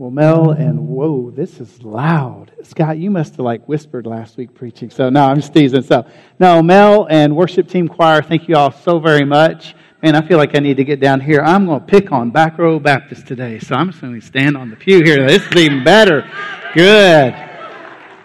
Well, Mel, and whoa, this is loud. Scott, you must have like whispered last week preaching. So, no, I'm just teasing. So, no, Mel and worship team choir, thank you all so very much. Man, I feel like I need to get down here. I'm going to pick on Back Row Baptist today. So, I'm just going to stand on the pew here. This is even better. Good.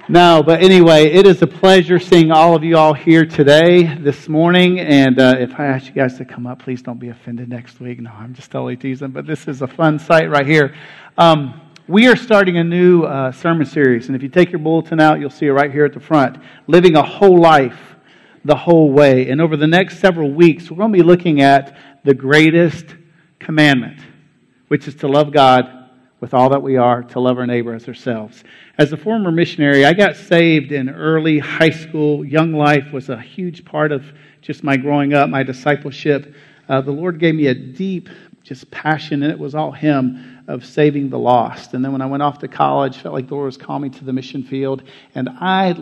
No, but anyway, it is a pleasure seeing all of you all here today, this morning. And uh, if I ask you guys to come up, please don't be offended next week. No, I'm just totally teasing, but this is a fun sight right here. Um, we are starting a new uh, sermon series, and if you take your bulletin out, you'll see it right here at the front Living a Whole Life the Whole Way. And over the next several weeks, we're going to be looking at the greatest commandment, which is to love God with all that we are, to love our neighbor as ourselves. As a former missionary, I got saved in early high school. Young life was a huge part of just my growing up, my discipleship. Uh, the Lord gave me a deep, just passion, and it was all Him of saving the lost. And then when I went off to college, felt like the Lord was calling me to the mission field. And I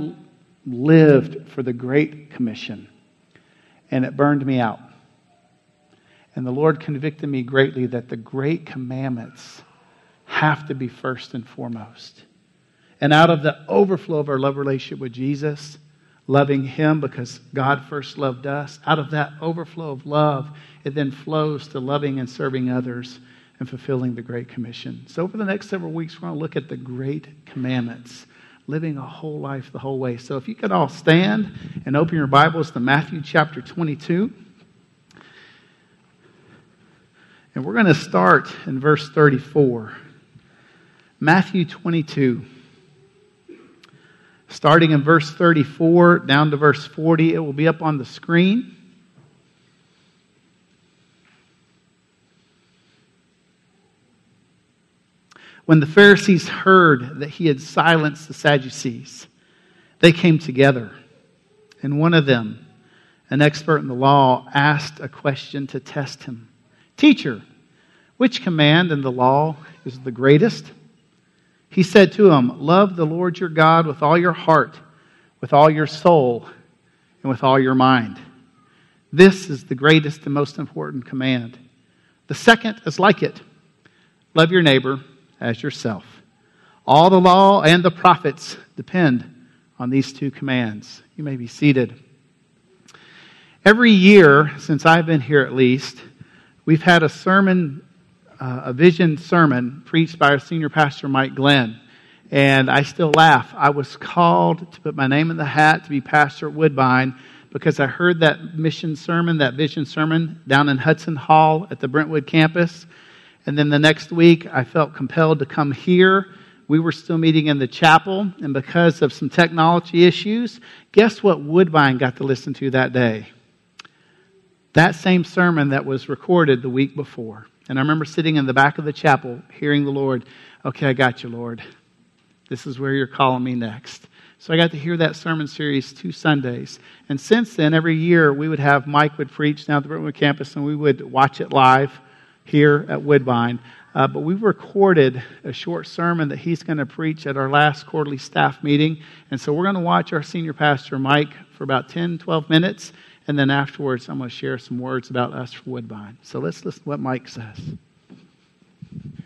lived for the Great Commission. And it burned me out. And the Lord convicted me greatly that the great commandments have to be first and foremost. And out of the overflow of our love relationship with Jesus, loving Him because God first loved us, out of that overflow of love, it then flows to loving and serving others and fulfilling the Great Commission. So, over the next several weeks, we're going to look at the Great Commandments, living a whole life the whole way. So, if you could all stand and open your Bibles to Matthew chapter 22. And we're going to start in verse 34. Matthew 22. Starting in verse 34 down to verse 40, it will be up on the screen. When the Pharisees heard that he had silenced the Sadducees, they came together, and one of them, an expert in the law, asked a question to test him Teacher, which command in the law is the greatest? He said to him, Love the Lord your God with all your heart, with all your soul, and with all your mind. This is the greatest and most important command. The second is like it love your neighbor as yourself. All the law and the prophets depend on these two commands. You may be seated. Every year, since I've been here at least, we've had a sermon, uh, a vision sermon preached by our senior pastor, Mike Glenn. And I still laugh. I was called to put my name in the hat to be pastor at Woodbine because I heard that mission sermon, that vision sermon down in Hudson Hall at the Brentwood campus. And then the next week, I felt compelled to come here. We were still meeting in the chapel, and because of some technology issues, guess what Woodbine got to listen to that day? That same sermon that was recorded the week before. And I remember sitting in the back of the chapel, hearing the Lord, okay, I got you, Lord. This is where you're calling me next. So I got to hear that sermon series two Sundays. And since then, every year we would have Mike would preach down at the Brentwood campus and we would watch it live here at Woodbine. Uh, but we recorded a short sermon that he's going to preach at our last quarterly staff meeting. And so we're going to watch our senior pastor, Mike, for about 10, 12 minutes. And then afterwards, I'm going to share some words about us for Woodbine. So let's listen to what Mike says.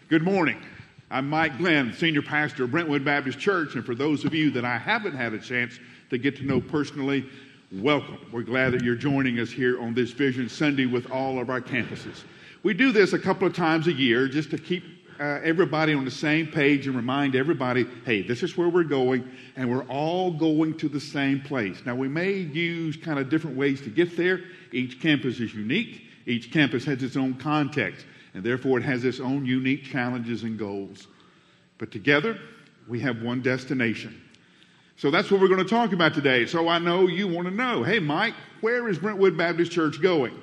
Good morning. I'm Mike Glenn, senior pastor of Brentwood Baptist Church. And for those of you that I haven't had a chance to get to know personally, welcome. We're glad that you're joining us here on this Vision Sunday with all of our campuses. We do this a couple of times a year just to keep uh, everybody on the same page and remind everybody hey, this is where we're going, and we're all going to the same place. Now, we may use kind of different ways to get there. Each campus is unique, each campus has its own context, and therefore it has its own unique challenges and goals. But together, we have one destination. So that's what we're going to talk about today. So I know you want to know hey, Mike, where is Brentwood Baptist Church going?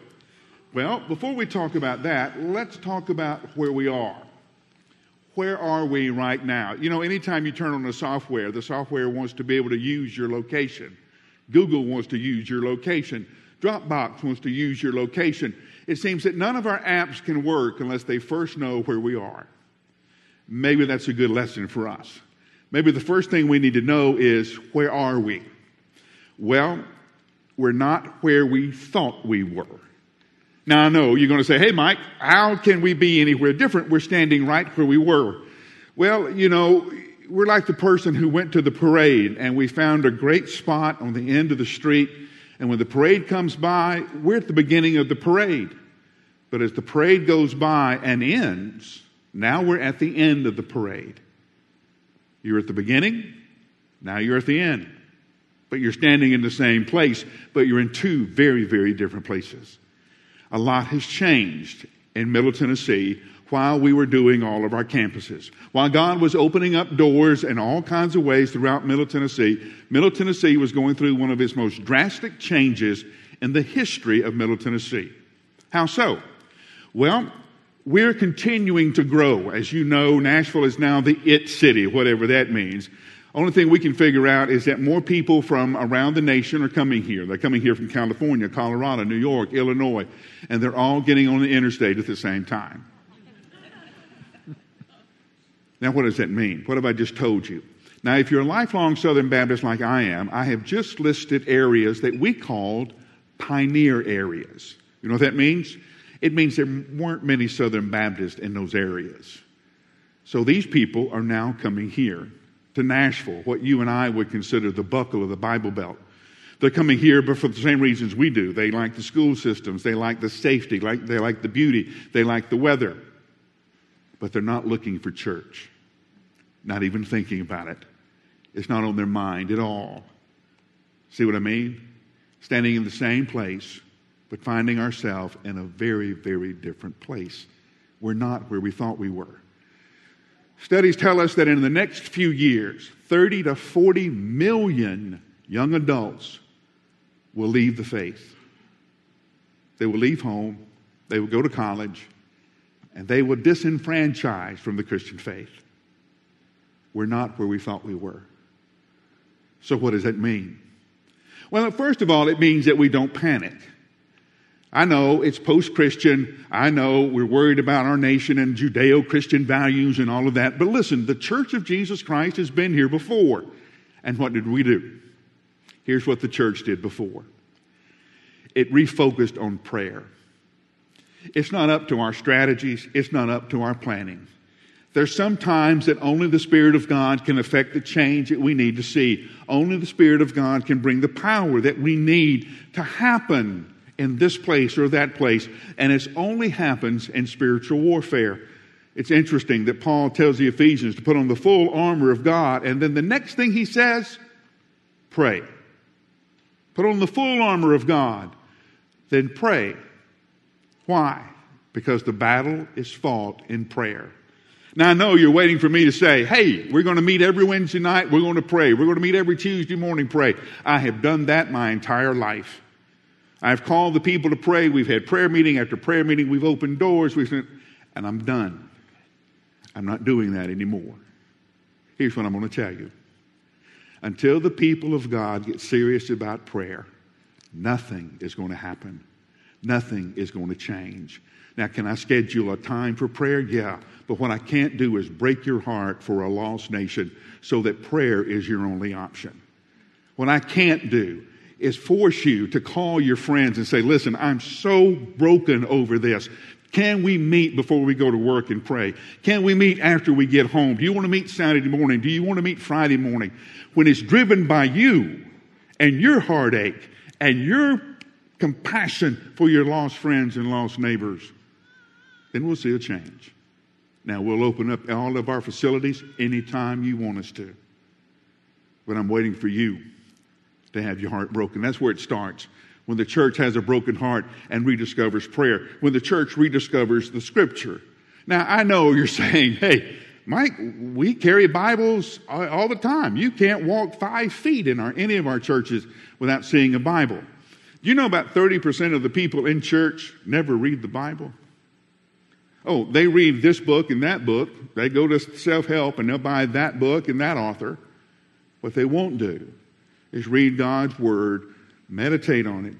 Well, before we talk about that, let's talk about where we are. Where are we right now? You know, anytime you turn on the software, the software wants to be able to use your location. Google wants to use your location. Dropbox wants to use your location. It seems that none of our apps can work unless they first know where we are. Maybe that's a good lesson for us. Maybe the first thing we need to know is where are we? Well, we're not where we thought we were. Now I know you're going to say, hey, Mike, how can we be anywhere different? We're standing right where we were. Well, you know, we're like the person who went to the parade and we found a great spot on the end of the street. And when the parade comes by, we're at the beginning of the parade. But as the parade goes by and ends, now we're at the end of the parade. You're at the beginning, now you're at the end. But you're standing in the same place, but you're in two very, very different places. A lot has changed in Middle Tennessee while we were doing all of our campuses. While God was opening up doors in all kinds of ways throughout Middle Tennessee, Middle Tennessee was going through one of its most drastic changes in the history of Middle Tennessee. How so? Well, we're continuing to grow. As you know, Nashville is now the it city, whatever that means. Only thing we can figure out is that more people from around the nation are coming here. They're coming here from California, Colorado, New York, Illinois, and they're all getting on the interstate at the same time. Now, what does that mean? What have I just told you? Now, if you're a lifelong Southern Baptist like I am, I have just listed areas that we called pioneer areas. You know what that means? It means there weren't many Southern Baptists in those areas. So these people are now coming here to Nashville, what you and I would consider the buckle of the Bible Belt. They're coming here, but for the same reasons we do. They like the school systems, they like the safety, like, they like the beauty, they like the weather. But they're not looking for church not even thinking about it. It's not on their mind at all. See what I mean? Standing in the same place, but finding ourselves in a very, very different place. We're not where we thought we were. Studies tell us that in the next few years, 30 to 40 million young adults will leave the faith. They will leave home, they will go to college, and they will disenfranchise from the Christian faith we're not where we thought we were. So, what does that mean? Well, first of all, it means that we don't panic. I know it's post Christian. I know we're worried about our nation and Judeo Christian values and all of that. But listen, the church of Jesus Christ has been here before. And what did we do? Here's what the church did before it refocused on prayer. It's not up to our strategies, it's not up to our planning. There's some times that only the Spirit of God can affect the change that we need to see. Only the Spirit of God can bring the power that we need to happen in this place or that place. And it only happens in spiritual warfare. It's interesting that Paul tells the Ephesians to put on the full armor of God, and then the next thing he says, pray. Put on the full armor of God, then pray. Why? Because the battle is fought in prayer. Now, I know you're waiting for me to say, hey, we're going to meet every Wednesday night. We're going to pray. We're going to meet every Tuesday morning, pray. I have done that my entire life. I've called the people to pray. We've had prayer meeting after prayer meeting. We've opened doors. We've said, and I'm done. I'm not doing that anymore. Here's what I'm going to tell you. Until the people of God get serious about prayer, nothing is going to happen. Nothing is going to change. Now, can I schedule a time for prayer? Yeah. But what I can't do is break your heart for a lost nation so that prayer is your only option. What I can't do is force you to call your friends and say, listen, I'm so broken over this. Can we meet before we go to work and pray? Can we meet after we get home? Do you want to meet Saturday morning? Do you want to meet Friday morning? When it's driven by you and your heartache and your compassion for your lost friends and lost neighbors, then we'll see a change. Now, we'll open up all of our facilities anytime you want us to. But I'm waiting for you to have your heart broken. That's where it starts. When the church has a broken heart and rediscovers prayer, when the church rediscovers the scripture. Now, I know you're saying, hey, Mike, we carry Bibles all the time. You can't walk five feet in our, any of our churches without seeing a Bible. Do you know about 30% of the people in church never read the Bible? Oh, they read this book and that book. They go to self help and they'll buy that book and that author. What they won't do is read God's Word, meditate on it,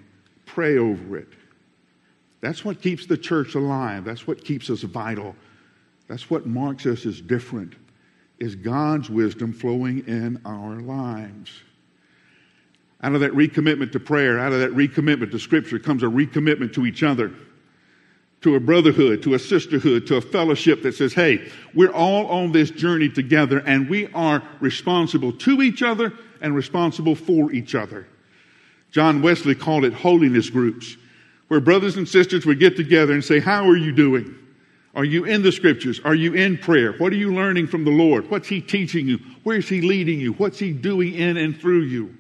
pray over it. That's what keeps the church alive. That's what keeps us vital. That's what marks us as different, is God's wisdom flowing in our lives. Out of that recommitment to prayer, out of that recommitment to Scripture comes a recommitment to each other to a brotherhood, to a sisterhood, to a fellowship that says, hey, we're all on this journey together and we are responsible to each other and responsible for each other. John Wesley called it holiness groups, where brothers and sisters would get together and say, How are you doing? Are you in the scriptures? Are you in prayer? What are you learning from the Lord? What's He teaching you? Where's He leading you? What's He doing in and through you?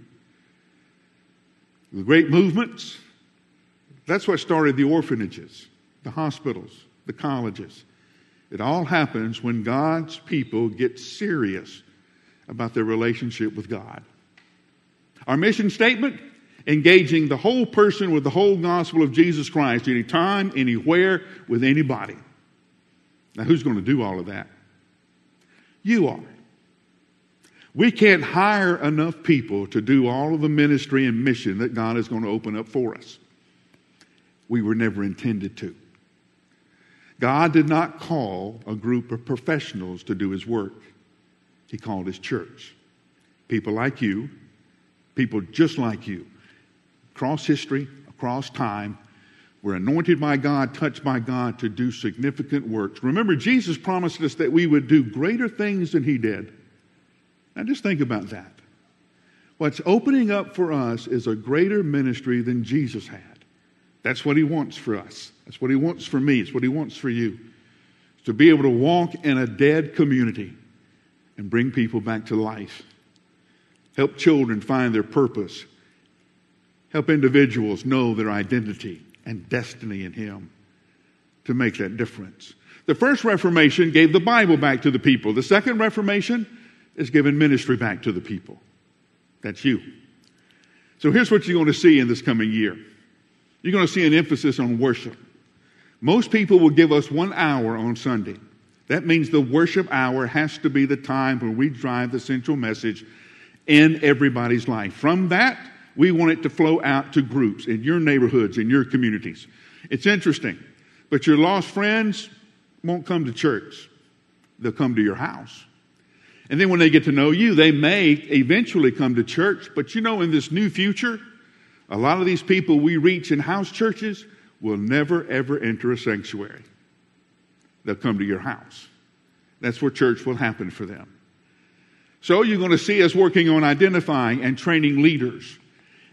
The great movements, that's what started the orphanages, the hospitals, the colleges. It all happens when God's people get serious about their relationship with God. Our mission statement engaging the whole person with the whole gospel of Jesus Christ anytime, anywhere, with anybody. Now, who's going to do all of that? You are. We can't hire enough people to do all of the ministry and mission that God is going to open up for us. We were never intended to. God did not call a group of professionals to do his work. He called his church. People like you, people just like you, across history, across time, were anointed by God, touched by God to do significant works. Remember, Jesus promised us that we would do greater things than he did. Now, just think about that. What's opening up for us is a greater ministry than Jesus had. That's what he wants for us. That's what he wants for me. It's what he wants for you. To be able to walk in a dead community and bring people back to life. Help children find their purpose. Help individuals know their identity and destiny in Him to make that difference. The first Reformation gave the Bible back to the people. The second Reformation is giving ministry back to the people. That's you. So here's what you're going to see in this coming year you're going to see an emphasis on worship. Most people will give us one hour on Sunday. That means the worship hour has to be the time when we drive the central message in everybody's life. From that, we want it to flow out to groups in your neighborhoods, in your communities. It's interesting, but your lost friends won't come to church. They'll come to your house. And then when they get to know you, they may eventually come to church. But you know, in this new future, a lot of these people we reach in house churches will never, ever enter a sanctuary. They'll come to your house. That's where church will happen for them. So you're going to see us working on identifying and training leaders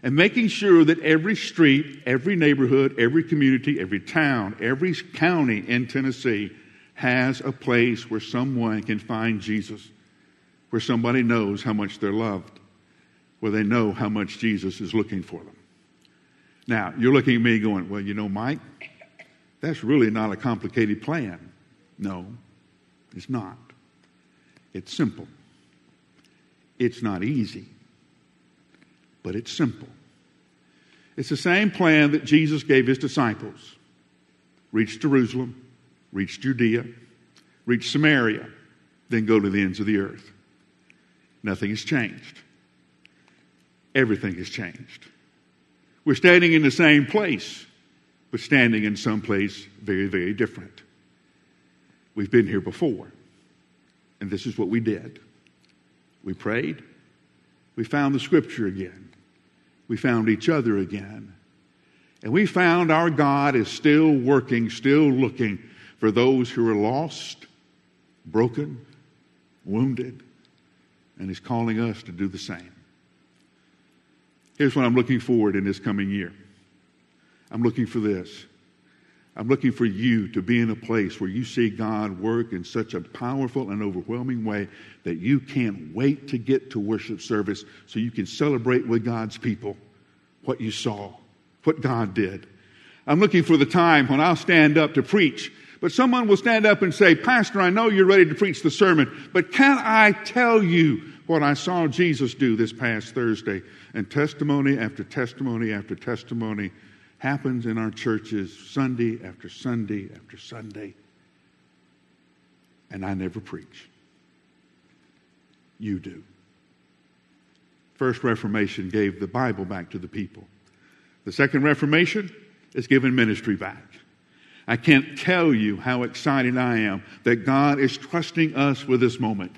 and making sure that every street, every neighborhood, every community, every town, every county in Tennessee has a place where someone can find Jesus, where somebody knows how much they're loved, where they know how much Jesus is looking for them. Now, you're looking at me going, well, you know, Mike, that's really not a complicated plan. No, it's not. It's simple. It's not easy but it's simple. It's the same plan that Jesus gave his disciples reach Jerusalem, reach Judea, reach Samaria, then go to the ends of the earth. Nothing has changed. Everything has changed. We're standing in the same place, but standing in some place very, very different. We've been here before, and this is what we did. We prayed, we found the scripture again we found each other again. And we found our God is still working, still looking for those who are lost, broken, wounded, and He's calling us to do the same. Here's what I'm looking forward in this coming year. I'm looking for this. I'm looking for you to be in a place where you see God work in such a powerful and overwhelming way that you can't wait to get to worship service so you can celebrate with God's people what you saw, what God did. I'm looking for the time when I'll stand up to preach, but someone will stand up and say, Pastor, I know you're ready to preach the sermon, but can I tell you what I saw Jesus do this past Thursday? And testimony after testimony after testimony happens in our churches Sunday after Sunday after Sunday. And I never preach. You do. First Reformation gave the Bible back to the people. The Second Reformation is giving ministry back. I can't tell you how excited I am that God is trusting us with this moment.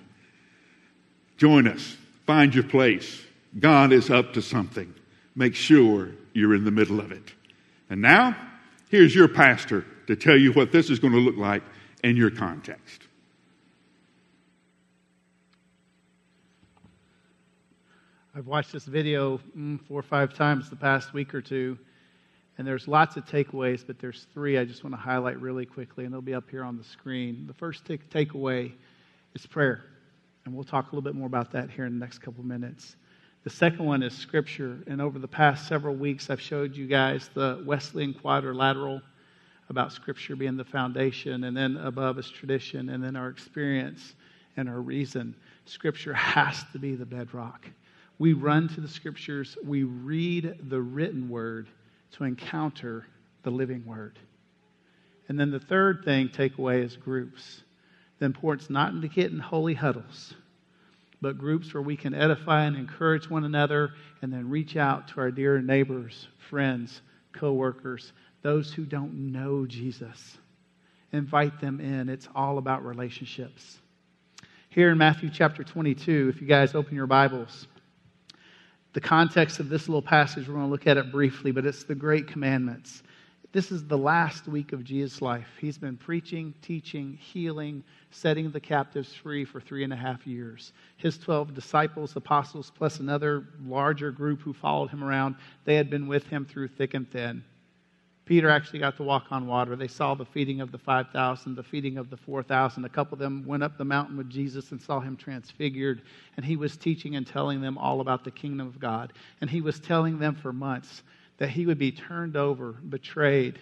Join us. Find your place. God is up to something. Make sure you're in the middle of it. And now, here's your pastor, to tell you what this is going to look like in your context. I've watched this video mm, four or five times the past week or two, and there's lots of takeaways, but there's three I just want to highlight really quickly, and they'll be up here on the screen. The first take- takeaway is prayer, and we'll talk a little bit more about that here in the next couple of minutes. The second one is Scripture, and over the past several weeks, I've showed you guys the Wesleyan quadrilateral about Scripture being the foundation, and then above is tradition, and then our experience and our reason. Scripture has to be the bedrock. We run to the scriptures, we read the written word to encounter the living word. And then the third thing, takeaway, is groups. The importance not to get in holy huddles, but groups where we can edify and encourage one another and then reach out to our dear neighbors, friends, coworkers, those who don't know Jesus. Invite them in. It's all about relationships. Here in Matthew chapter 22, if you guys open your Bibles, the context of this little passage, we're going to look at it briefly, but it's the great commandments. This is the last week of Jesus' life. He's been preaching, teaching, healing, setting the captives free for three and a half years. His 12 disciples, apostles, plus another larger group who followed him around, they had been with him through thick and thin. Peter actually got to walk on water. They saw the feeding of the 5,000, the feeding of the 4,000. A couple of them went up the mountain with Jesus and saw him transfigured. And he was teaching and telling them all about the kingdom of God. And he was telling them for months that he would be turned over, betrayed,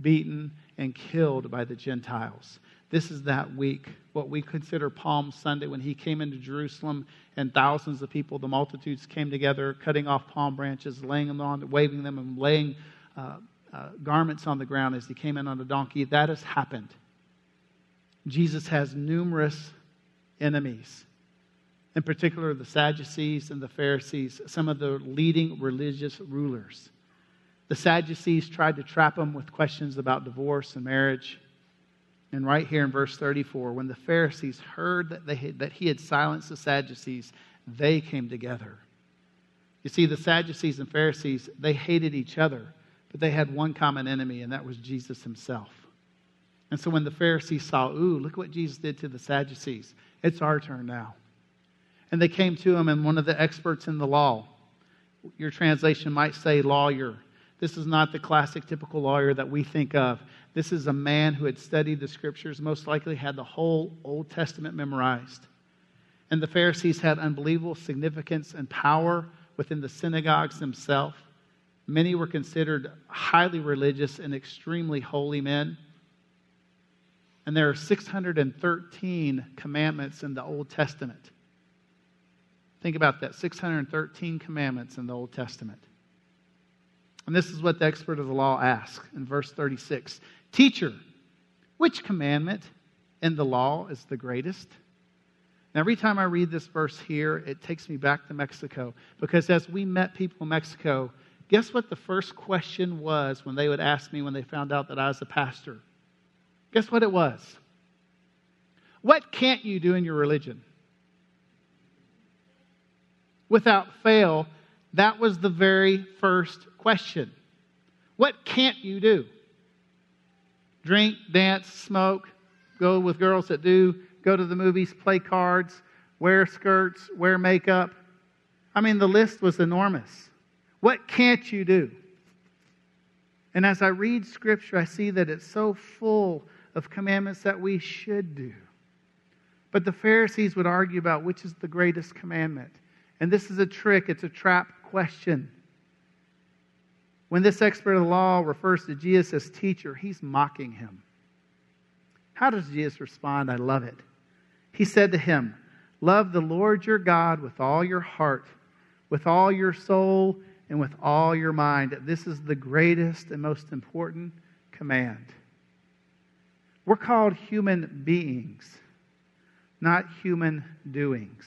beaten, and killed by the Gentiles. This is that week, what we consider Palm Sunday, when he came into Jerusalem and thousands of people, the multitudes came together, cutting off palm branches, laying them on, waving them, and laying. Uh, uh, garments on the ground as he came in on a donkey. That has happened. Jesus has numerous enemies, in particular the Sadducees and the Pharisees, some of the leading religious rulers. The Sadducees tried to trap him with questions about divorce and marriage. And right here in verse 34, when the Pharisees heard that, they had, that he had silenced the Sadducees, they came together. You see, the Sadducees and Pharisees, they hated each other. But they had one common enemy, and that was Jesus himself. And so when the Pharisees saw, ooh, look what Jesus did to the Sadducees, it's our turn now. And they came to him, and one of the experts in the law, your translation might say lawyer. This is not the classic, typical lawyer that we think of. This is a man who had studied the scriptures, most likely had the whole Old Testament memorized. And the Pharisees had unbelievable significance and power within the synagogues themselves. Many were considered highly religious and extremely holy men. And there are 613 commandments in the Old Testament. Think about that 613 commandments in the Old Testament. And this is what the expert of the law asks in verse 36 Teacher, which commandment in the law is the greatest? Every time I read this verse here, it takes me back to Mexico because as we met people in Mexico, Guess what the first question was when they would ask me when they found out that I was a pastor? Guess what it was? What can't you do in your religion? Without fail, that was the very first question. What can't you do? Drink, dance, smoke, go with girls that do, go to the movies, play cards, wear skirts, wear makeup. I mean, the list was enormous. What can't you do? And as I read Scripture, I see that it's so full of commandments that we should do. But the Pharisees would argue about which is the greatest commandment. And this is a trick, it's a trap question. When this expert of the law refers to Jesus as teacher, he's mocking him. How does Jesus respond? I love it. He said to him, Love the Lord your God with all your heart, with all your soul, and with all your mind. This is the greatest and most important command. We're called human beings, not human doings.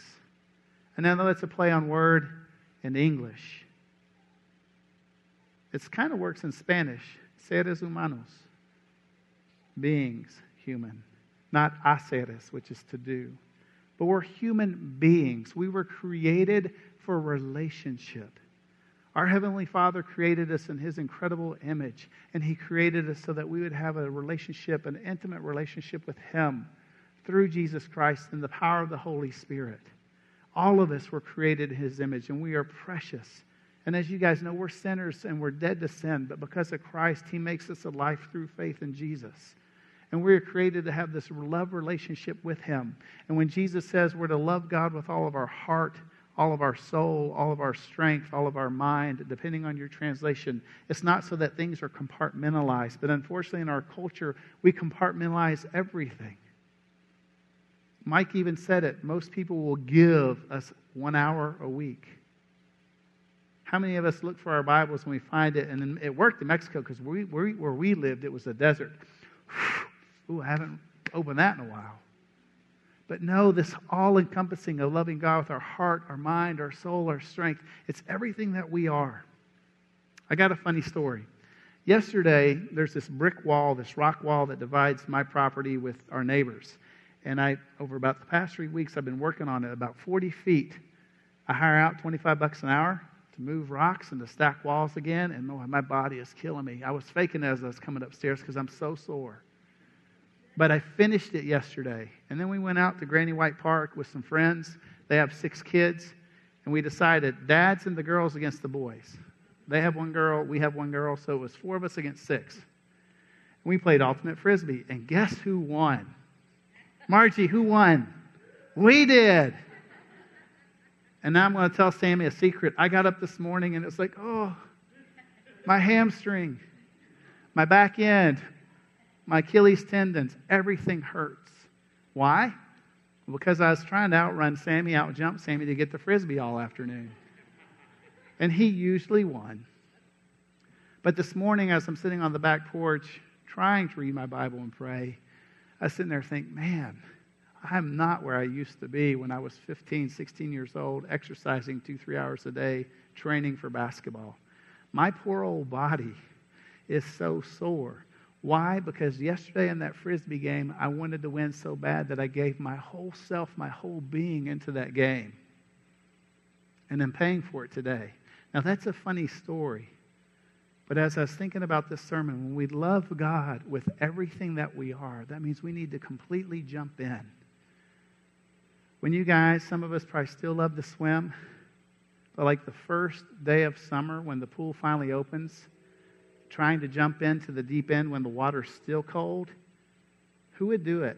And then that's a play on word in English. It kind of works in Spanish. Seres humanos. Beings, human. Not haceres, which is to do. But we're human beings. We were created for relationship. Our Heavenly Father created us in His incredible image, and He created us so that we would have a relationship, an intimate relationship with Him through Jesus Christ and the power of the Holy Spirit. All of us were created in His image, and we are precious. And as you guys know, we're sinners and we're dead to sin, but because of Christ, He makes us alive through faith in Jesus. And we're created to have this love relationship with Him. And when Jesus says we're to love God with all of our heart, all of our soul, all of our strength, all of our mind, depending on your translation, it's not so that things are compartmentalized. But unfortunately, in our culture, we compartmentalize everything. Mike even said it most people will give us one hour a week. How many of us look for our Bibles when we find it? And it worked in Mexico because we, where we lived, it was a desert. Ooh, I haven't opened that in a while. But no, this all encompassing of loving God with our heart, our mind, our soul, our strength, it's everything that we are. I got a funny story. Yesterday, there's this brick wall, this rock wall that divides my property with our neighbors. And I, over about the past three weeks, I've been working on it about 40 feet. I hire out 25 bucks an hour to move rocks and to stack walls again, and oh, my body is killing me. I was faking as I was coming upstairs because I'm so sore. But I finished it yesterday. And then we went out to Granny White Park with some friends. They have six kids. And we decided dads and the girls against the boys. They have one girl, we have one girl, so it was four of us against six. And we played ultimate frisbee. And guess who won? Margie, who won? We did. And now I'm going to tell Sammy a secret. I got up this morning and it's like, oh, my hamstring, my back end, my Achilles tendons, everything hurts. Why? Because I was trying to outrun Sammy, outjump Sammy to get the frisbee all afternoon. And he usually won. But this morning, as I'm sitting on the back porch trying to read my Bible and pray, I was sitting there thinking, man, I'm not where I used to be when I was 15, 16 years old, exercising two, three hours a day, training for basketball. My poor old body is so sore. Why? Because yesterday in that frisbee game, I wanted to win so bad that I gave my whole self, my whole being into that game. And I'm paying for it today. Now, that's a funny story. But as I was thinking about this sermon, when we love God with everything that we are, that means we need to completely jump in. When you guys, some of us probably still love to swim, but like the first day of summer when the pool finally opens, trying to jump into the deep end when the water's still cold, who would do it?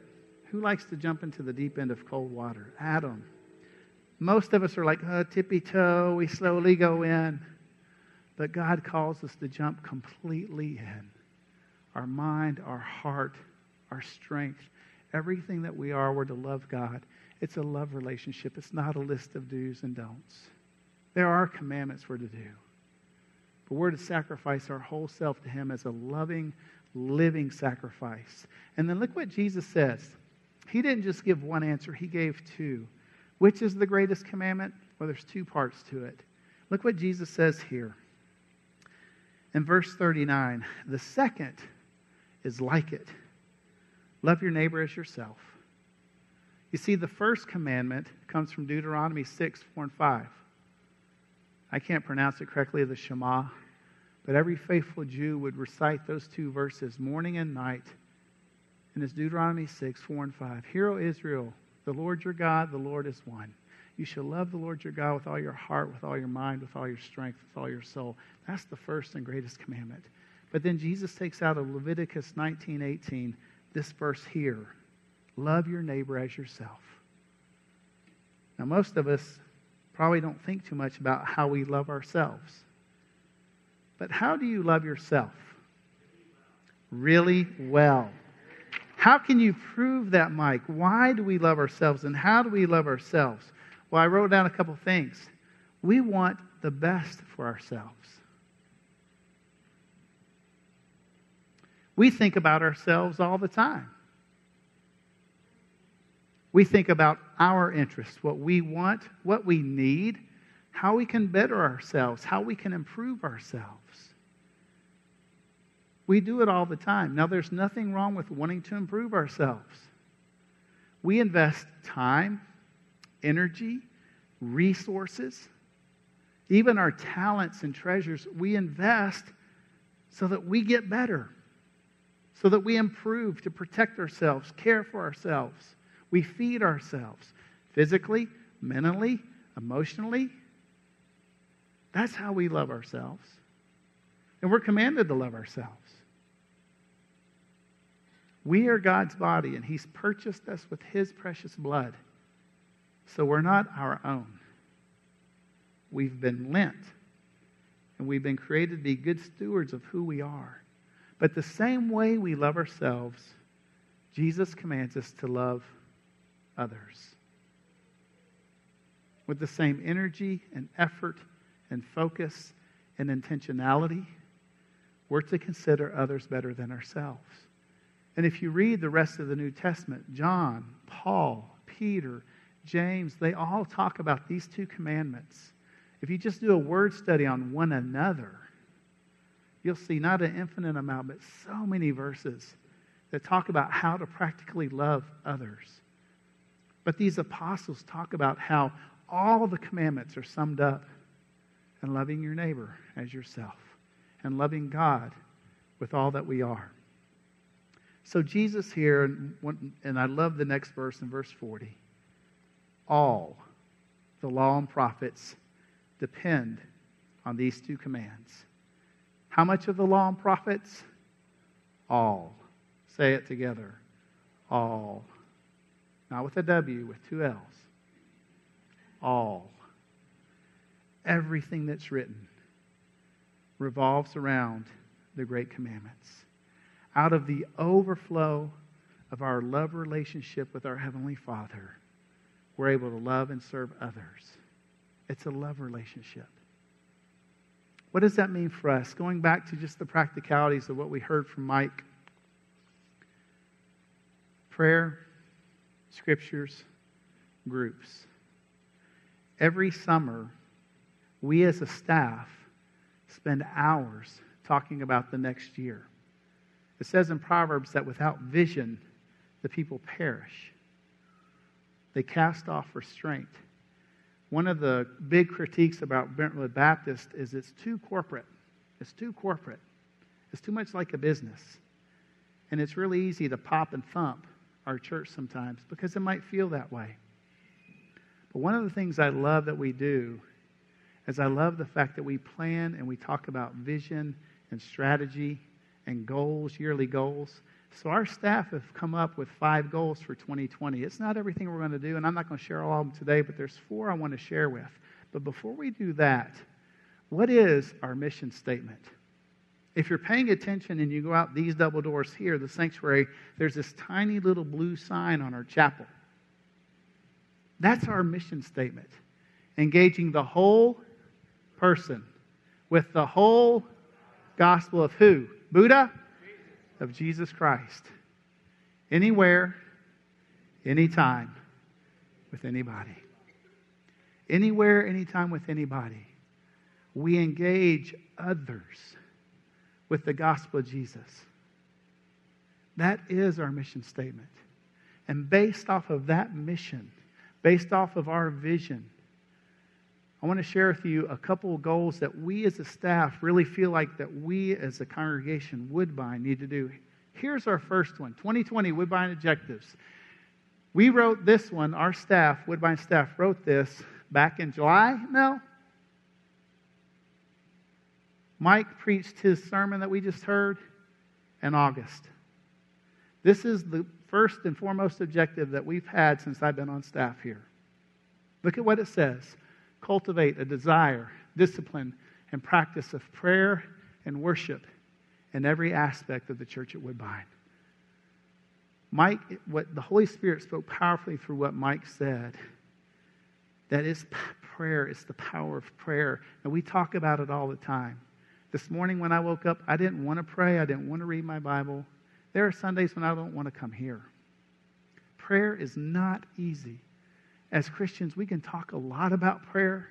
Who likes to jump into the deep end of cold water? Adam. Most of us are like, uh, oh, tippy toe, we slowly go in. But God calls us to jump completely in. Our mind, our heart, our strength, everything that we are, we're to love God. It's a love relationship. It's not a list of do's and don'ts. There are commandments we're to do. But we're to sacrifice our whole self to Him as a loving, living sacrifice. And then look what Jesus says. He didn't just give one answer, He gave two. Which is the greatest commandment? Well, there's two parts to it. Look what Jesus says here. In verse 39, the second is like it love your neighbor as yourself. You see, the first commandment comes from Deuteronomy 6, 4, and 5. I can't pronounce it correctly, the Shema, but every faithful Jew would recite those two verses morning and night. And it's Deuteronomy 6, 4, and 5. Hear, O Israel, the Lord your God, the Lord is one. You shall love the Lord your God with all your heart, with all your mind, with all your strength, with all your soul. That's the first and greatest commandment. But then Jesus takes out of Leviticus 19, 18, this verse here. Love your neighbor as yourself. Now, most of us probably don't think too much about how we love ourselves. But how do you love yourself? Really well. How can you prove that, Mike? Why do we love ourselves and how do we love ourselves? Well, I wrote down a couple things. We want the best for ourselves. We think about ourselves all the time. We think about our interests, what we want, what we need, how we can better ourselves, how we can improve ourselves. We do it all the time. Now, there's nothing wrong with wanting to improve ourselves. We invest time, energy, resources Even our talents and treasures, we invest so that we get better, so that we improve to protect ourselves, care for ourselves. We feed ourselves physically, mentally, emotionally. That's how we love ourselves. And we're commanded to love ourselves. We are God's body, and He's purchased us with His precious blood. So we're not our own. We've been lent, and we've been created to be good stewards of who we are. But the same way we love ourselves, Jesus commands us to love others. With the same energy and effort and focus and intentionality, we're to consider others better than ourselves. And if you read the rest of the New Testament, John, Paul, Peter, James, they all talk about these two commandments. If you just do a word study on one another, you'll see not an infinite amount, but so many verses that talk about how to practically love others. But these apostles talk about how all the commandments are summed up in loving your neighbor as yourself and loving God with all that we are. So, Jesus here, and I love the next verse in verse 40 all the law and prophets depend on these two commands. How much of the law and prophets? All. Say it together. All. Not with a W, with two L's. All. Everything that's written revolves around the great commandments. Out of the overflow of our love relationship with our Heavenly Father, we're able to love and serve others. It's a love relationship. What does that mean for us? Going back to just the practicalities of what we heard from Mike prayer, scriptures, groups. Every summer, we as a staff spend hours talking about the next year. It says in Proverbs that without vision, the people perish. They cast off restraint. One of the big critiques about Brentwood Baptist is it's too corporate. It's too corporate. It's too much like a business. And it's really easy to pop and thump our church sometimes because it might feel that way. But one of the things I love that we do is I love the fact that we plan and we talk about vision and strategy and goals, yearly goals. So our staff have come up with five goals for 2020. It's not everything we're going to do, and I'm not going to share all of them today, but there's four I want to share with. But before we do that, what is our mission statement? If you're paying attention and you go out these double doors here, the sanctuary, there's this tiny little blue sign on our chapel. That's our mission statement. Engaging the whole person with the whole gospel of who? Buddha? Of Jesus Christ anywhere, anytime, with anybody. Anywhere, anytime, with anybody. We engage others with the gospel of Jesus. That is our mission statement. And based off of that mission, based off of our vision, I want to share with you a couple of goals that we as a staff really feel like that we as a congregation, Woodbine, need to do. Here's our first one 2020 Woodbine objectives. We wrote this one, our staff, Woodbine staff, wrote this back in July? No. Mike preached his sermon that we just heard in August. This is the first and foremost objective that we've had since I've been on staff here. Look at what it says cultivate a desire, discipline, and practice of prayer and worship in every aspect of the church at Woodbine. Mike, what the Holy Spirit spoke powerfully through what Mike said, that is prayer, it's the power of prayer. And we talk about it all the time. This morning when I woke up, I didn't want to pray, I didn't want to read my Bible. There are Sundays when I don't want to come here. Prayer is not easy as Christians, we can talk a lot about prayer,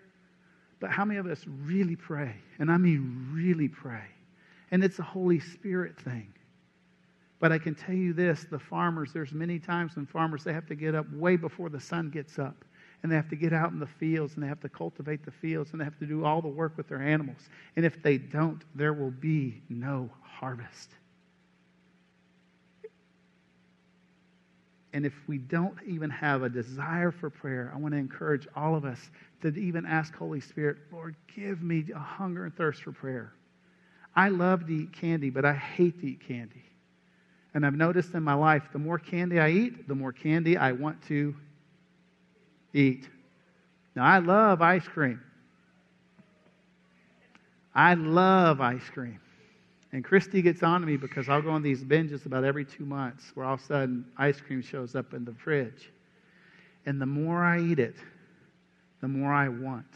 but how many of us really pray? And I mean, really pray. And it's a Holy Spirit thing. But I can tell you this the farmers, there's many times when farmers, they have to get up way before the sun gets up. and they have to get out in the fields and they have to cultivate the fields and they have to do all the work with their animals. And if they don't, there will be no harvest. And if we don't even have a desire for prayer, I want to encourage all of us to even ask Holy Spirit, Lord, give me a hunger and thirst for prayer. I love to eat candy, but I hate to eat candy. And I've noticed in my life, the more candy I eat, the more candy I want to eat. Now, I love ice cream. I love ice cream. And Christy gets on to me because I'll go on these binges about every two months where all of a sudden ice cream shows up in the fridge. And the more I eat it, the more I want.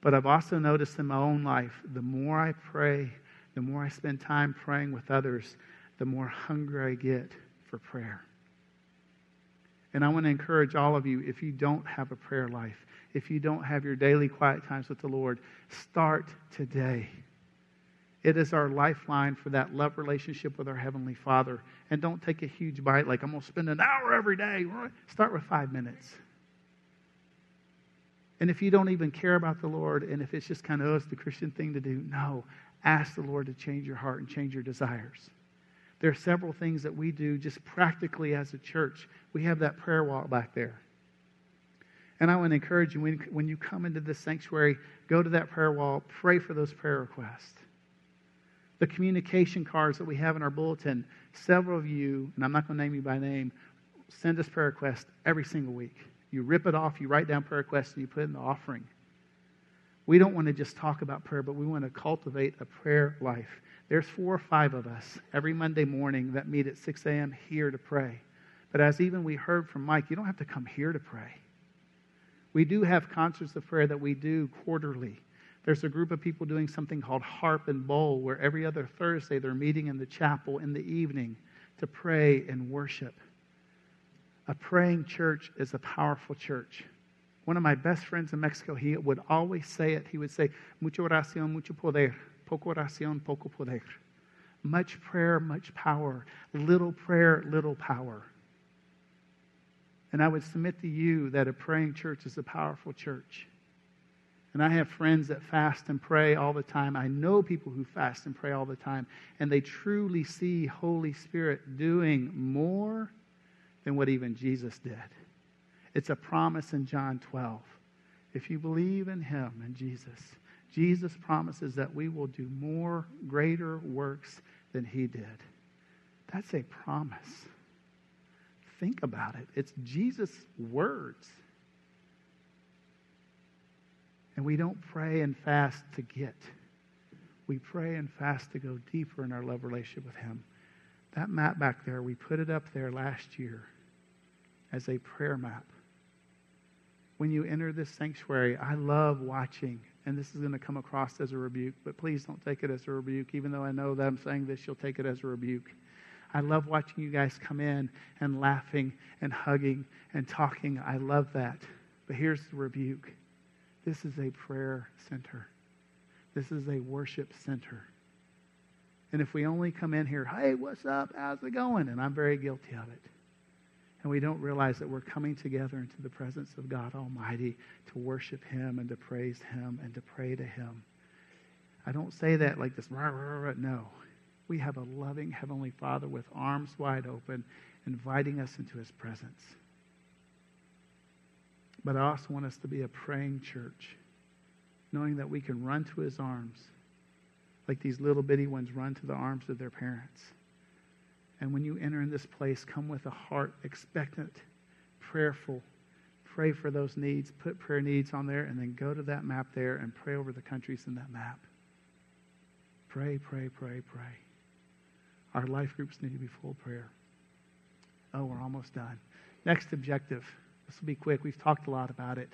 But I've also noticed in my own life, the more I pray, the more I spend time praying with others, the more hungry I get for prayer. And I want to encourage all of you if you don't have a prayer life, if you don't have your daily quiet times with the Lord, start today. It is our lifeline for that love relationship with our Heavenly Father. And don't take a huge bite like I'm going to spend an hour every day. Start with five minutes. And if you don't even care about the Lord, and if it's just kind of, oh, the Christian thing to do, no. Ask the Lord to change your heart and change your desires. There are several things that we do just practically as a church. We have that prayer wall back there. And I want to encourage you when, when you come into this sanctuary, go to that prayer wall, pray for those prayer requests the communication cards that we have in our bulletin, several of you, and I'm not going to name you by name, send us prayer requests every single week. You rip it off, you write down prayer requests, and you put it in the offering. We don't want to just talk about prayer, but we want to cultivate a prayer life. There's four or five of us every Monday morning that meet at 6 a.m. here to pray. But as even we heard from Mike, you don't have to come here to pray. We do have concerts of prayer that we do quarterly. There's a group of people doing something called Harp and Bowl, where every other Thursday they're meeting in the chapel in the evening to pray and worship. A praying church is a powerful church. One of my best friends in Mexico, he would always say it. He would say, Mucho oración, mucho poder. Poco oración, poco poder. Much prayer, much power. Little prayer, little power. And I would submit to you that a praying church is a powerful church. And I have friends that fast and pray all the time. I know people who fast and pray all the time, and they truly see Holy Spirit doing more than what even Jesus did. It's a promise in John 12. If you believe in Him and Jesus, Jesus promises that we will do more greater works than He did. That's a promise. Think about it. It's Jesus' words. And we don't pray and fast to get. We pray and fast to go deeper in our love relationship with Him. That map back there, we put it up there last year as a prayer map. When you enter this sanctuary, I love watching, and this is going to come across as a rebuke, but please don't take it as a rebuke. Even though I know that I'm saying this, you'll take it as a rebuke. I love watching you guys come in and laughing and hugging and talking. I love that. But here's the rebuke this is a prayer center. This is a worship center. And if we only come in here, hey, what's up? How's it going? And I'm very guilty of it. And we don't realize that we're coming together into the presence of God Almighty to worship Him and to praise Him and to pray to Him. I don't say that like this, rah, rah, rah, no. We have a loving Heavenly Father with arms wide open, inviting us into His presence. But I also want us to be a praying church, knowing that we can run to his arms like these little bitty ones run to the arms of their parents. And when you enter in this place, come with a heart expectant, prayerful. Pray for those needs, put prayer needs on there, and then go to that map there and pray over the countries in that map. Pray, pray, pray, pray. Our life groups need to be full of prayer. Oh, we're almost done. Next objective. This will be quick. We've talked a lot about it.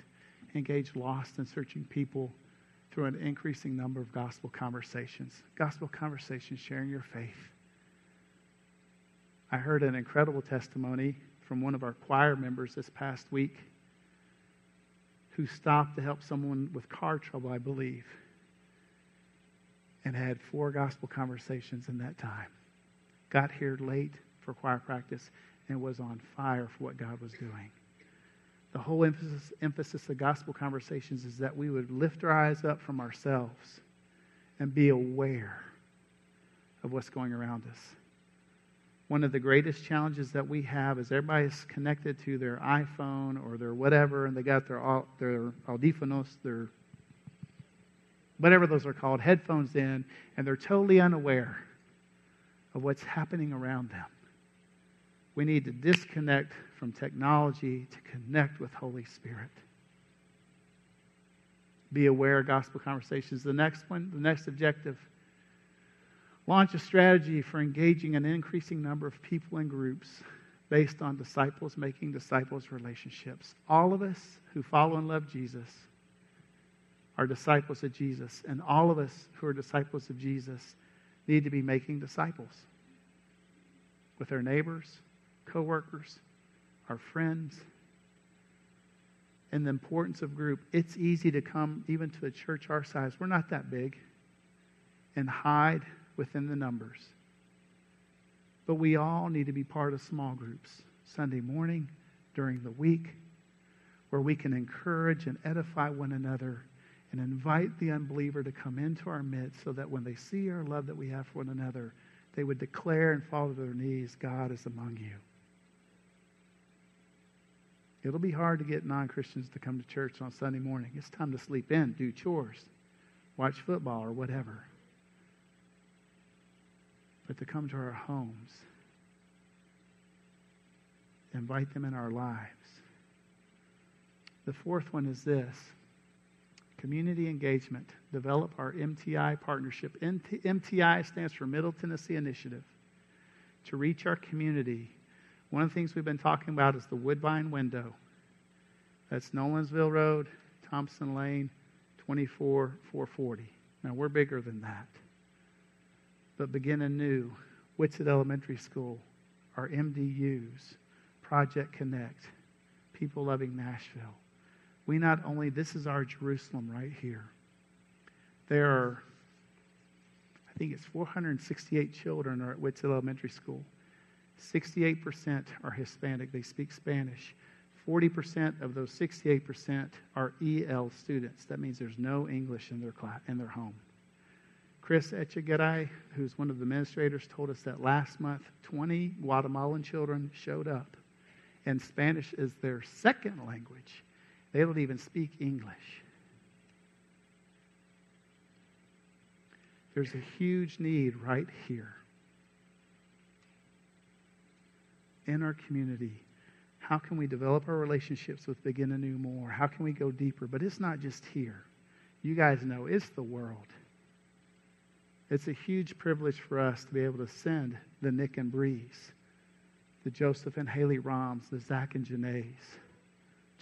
Engage lost and searching people through an increasing number of gospel conversations. Gospel conversations, sharing your faith. I heard an incredible testimony from one of our choir members this past week who stopped to help someone with car trouble, I believe, and had four gospel conversations in that time. Got here late for choir practice and was on fire for what God was doing. The whole emphasis, emphasis of gospel conversations is that we would lift our eyes up from ourselves and be aware of what's going around us. One of the greatest challenges that we have is everybody's connected to their iPhone or their whatever, and they got their, their audífonos, their whatever those are called, headphones in, and they're totally unaware of what's happening around them. We need to disconnect from technology to connect with Holy Spirit. Be aware of gospel conversations. The next one, the next objective launch a strategy for engaging an increasing number of people and groups based on disciples making disciples relationships. All of us who follow and love Jesus are disciples of Jesus, and all of us who are disciples of Jesus need to be making disciples with our neighbors, coworkers, our friends, and the importance of group. It's easy to come even to a church our size. We're not that big and hide within the numbers. But we all need to be part of small groups Sunday morning, during the week, where we can encourage and edify one another and invite the unbeliever to come into our midst so that when they see our love that we have for one another, they would declare and fall to their knees, God is among you. It'll be hard to get non Christians to come to church on Sunday morning. It's time to sleep in, do chores, watch football, or whatever but to come to our homes, invite them in our lives. The fourth one is this community engagement. Develop our MTI partnership. MTI stands for Middle Tennessee Initiative. To reach our community, one of the things we've been talking about is the Woodbine window. That's Nolensville Road, Thompson Lane, 24440. Now, we're bigger than that but begin anew. Whitsitt Elementary School, our MDUs, Project Connect, People Loving Nashville. We not only, this is our Jerusalem right here. There are, I think it's 468 children are at Whitsitt Elementary School. 68% are Hispanic, they speak Spanish. 40% of those 68% are EL students. That means there's no English in their class, in their home. Chris Echegaray, who's one of the administrators, told us that last month 20 Guatemalan children showed up, and Spanish is their second language. They don't even speak English. There's a huge need right here in our community. How can we develop our relationships with Begin Anew more? How can we go deeper? But it's not just here. You guys know it's the world. It's a huge privilege for us to be able to send the Nick and Breeze, the Joseph and Haley Roms, the Zach and Janaes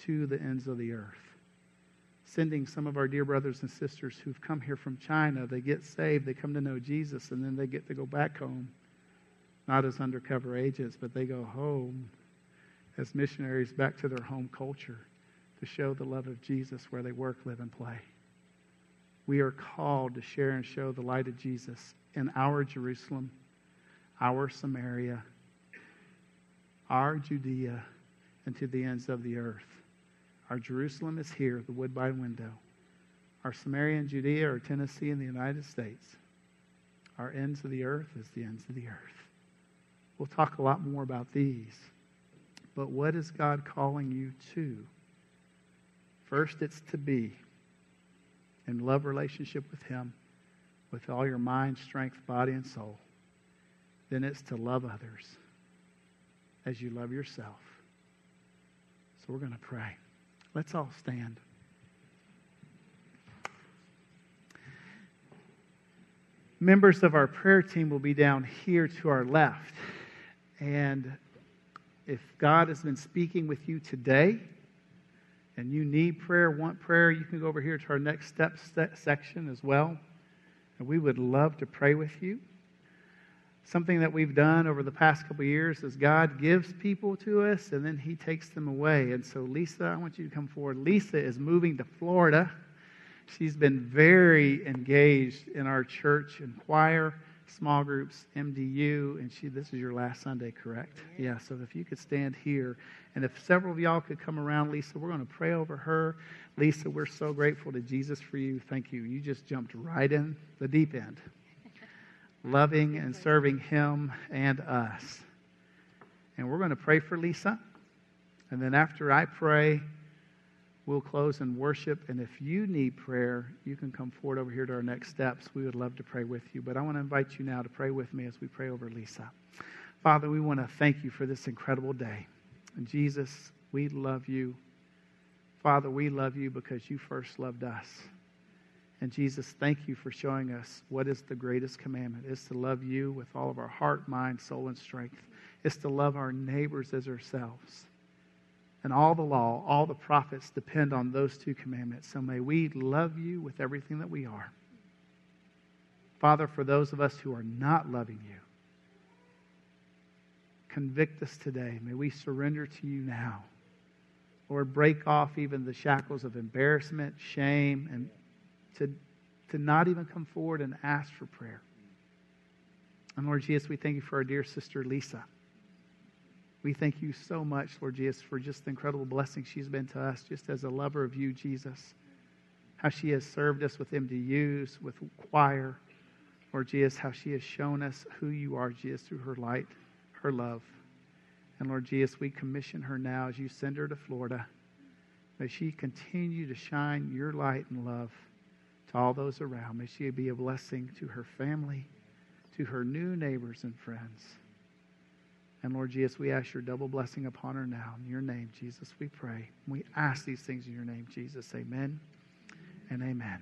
to the ends of the earth. Sending some of our dear brothers and sisters who've come here from China, they get saved, they come to know Jesus, and then they get to go back home, not as undercover agents, but they go home as missionaries back to their home culture to show the love of Jesus where they work, live, and play we are called to share and show the light of Jesus in our Jerusalem, our Samaria, our Judea, and to the ends of the earth. Our Jerusalem is here, the Woodbine window. Our Samaria and Judea are Tennessee and the United States. Our ends of the earth is the ends of the earth. We'll talk a lot more about these. But what is God calling you to? First, it's to be in love relationship with Him with all your mind, strength, body, and soul, then it's to love others as you love yourself. So we're going to pray. Let's all stand. Members of our prayer team will be down here to our left. And if God has been speaking with you today, and you need prayer, want prayer, you can go over here to our next step section as well. And we would love to pray with you. Something that we've done over the past couple years is God gives people to us and then He takes them away. And so, Lisa, I want you to come forward. Lisa is moving to Florida. She's been very engaged in our church and choir. Small groups, MDU, and she, this is your last Sunday, correct? Yeah, so if you could stand here, and if several of y'all could come around, Lisa, we're going to pray over her. Lisa, we're so grateful to Jesus for you. Thank you. You just jumped right in the deep end, loving and serving Him and us. And we're going to pray for Lisa. And then after I pray, we'll close in worship. And if you need prayer, you can come forward over here to our next steps. We would love to pray with you. But I want to invite you now to pray with me as we pray over Lisa. Father, we want to thank you for this incredible day. And Jesus, we love you. Father, we love you because you first loved us. And Jesus, thank you for showing us what is the greatest commandment. It's to love you with all of our heart, mind, soul, and strength. It's to love our neighbors as ourselves. And all the law, all the prophets depend on those two commandments. So may we love you with everything that we are. Father, for those of us who are not loving you, convict us today. May we surrender to you now. Lord, break off even the shackles of embarrassment, shame, and to, to not even come forward and ask for prayer. And Lord Jesus, we thank you for our dear sister Lisa. We thank you so much, Lord Jesus, for just the incredible blessing she's been to us, just as a lover of you, Jesus. How she has served us with MDUs, with choir. Lord Jesus, how she has shown us who you are, Jesus, through her light, her love. And Lord Jesus, we commission her now as you send her to Florida. May she continue to shine your light and love to all those around. May she be a blessing to her family, to her new neighbors and friends. And Lord Jesus, we ask your double blessing upon her now. In your name, Jesus, we pray. We ask these things in your name, Jesus. Amen and amen.